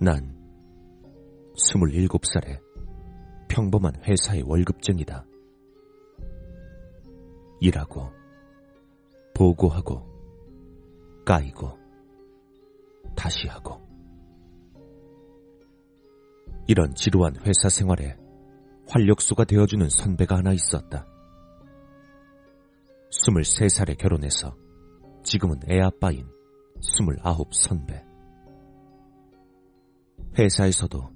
난 27살에 평범한 회사의 월급쟁이다. 일하고, 보고하고, 까이고, 다시 하고. 이런 지루한 회사 생활에 활력소가 되어주는 선배가 하나 있었다. 23살에 결혼해서 지금은 애아빠인 29 선배. 회사에서도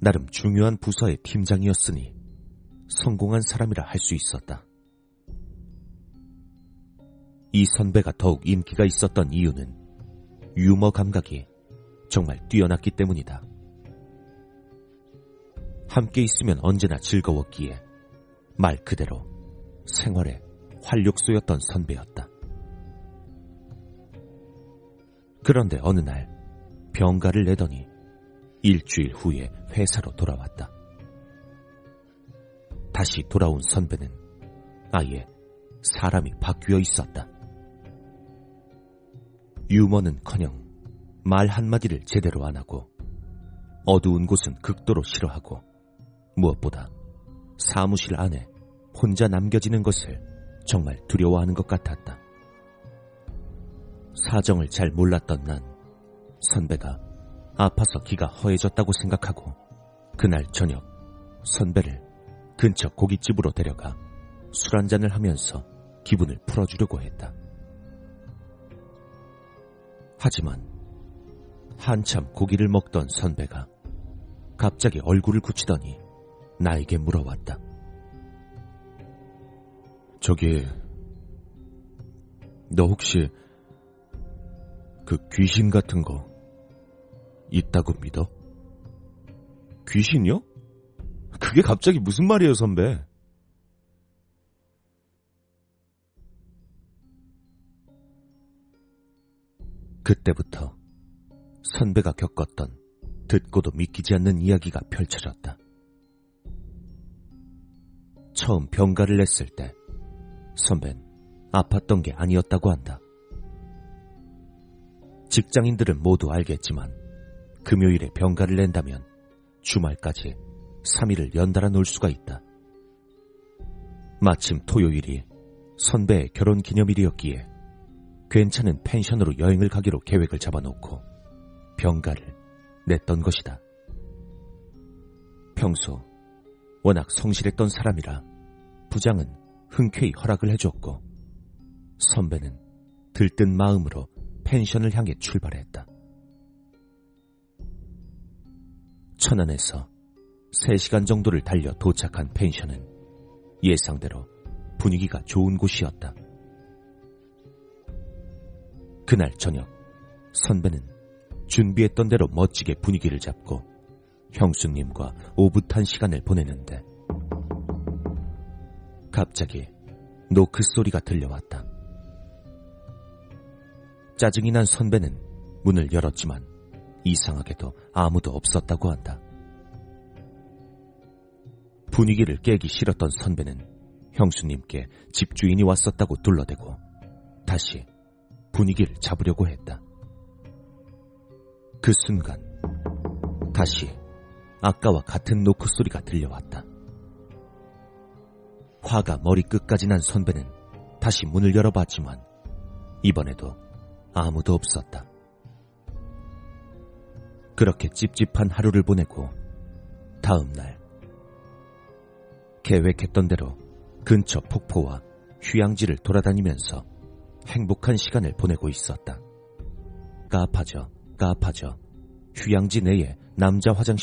나름 중요한 부서의 팀장이었으니 성공한 사람이라 할 수 있었다. 이 선배가 더욱 인기가 있었던 이유는 유머 감각이 정말 뛰어났기 때문이다. 함께 있으면 언제나 즐거웠기에 말 그대로 생활의 활력소였던 선배였다. 그런데 어느 날 병가를 내더니 일주일 후에 회사로 돌아왔다. 다시 돌아온 선배는 아예 사람이 바뀌어 있었다. 유머는 커녕 말 한마디를 제대로 안 하고 어두운 곳은 극도로 싫어하고 무엇보다 사무실 안에 혼자 남겨지는 것을 정말 두려워하는 것 같았다. 사정을 잘 몰랐던 난 선배가 아파서 기가 허해졌다고 생각하고 그날 저녁 선배를 근처 고깃집으로 데려가 술 한잔을 하면서 기분을 풀어주려고 했다. 하지만 한참 고기를 먹던 선배가 갑자기 얼굴을 굳히더니 나에게 물어왔다. 저기, 너 혹시 그 귀신 같은 거 있다고 믿어? 귀신이요? 그게 갑자기 무슨 말이에요, 선배? 그때부터 선배가 겪었던 듣고도 믿기지 않는 이야기가 펼쳐졌다. 처음 병가를 냈을 때 선배는 아팠던 게 아니었다고 한다. 직장인들은 모두 알겠지만 금요일에 병가를 낸다면 주말까지 3일을 연달아 놀 수가 있다. 마침 토요일이 선배의 결혼 기념일이었기에 괜찮은 펜션으로 여행을 가기로 계획을 잡아놓고 병가를 냈던 것이다. 평소 워낙 성실했던 사람이라 부장은 흔쾌히 허락을 해줬고 선배는 들뜬 마음으로 펜션을 향해 출발했다. 천안에서 3시간 정도를 달려 도착한 펜션은 예상대로 분위기가 좋은 곳이었다. 그날 저녁 선배는 준비했던 대로 멋지게 분위기를 잡고 형수님과 오붓한 시간을 보내는데 갑자기 노크 소리가 들려왔다. 짜증이 난 선배는 문을 열었지만 이상하게도 아무도 없었다고 한다. 분위기를 깨기 싫었던 선배는 형수님께 집주인이 왔었다고 둘러대고 다시 분위기를 잡으려고 했다. 그 순간 다시 아까와 같은 노크 소리가 들려왔다. 화가 머리끝까지 난 선배는 다시 문을 열어봤지만 이번에도 아무도 없었다. 그렇게 찝찝한 하루를 보내고 다음 날 계획했던 대로 근처 폭포와 휴양지를 돌아다니면서 행복한 시간을 보내고 있었다. 까파져, 까파져. 휴양지 내에 남자 화장실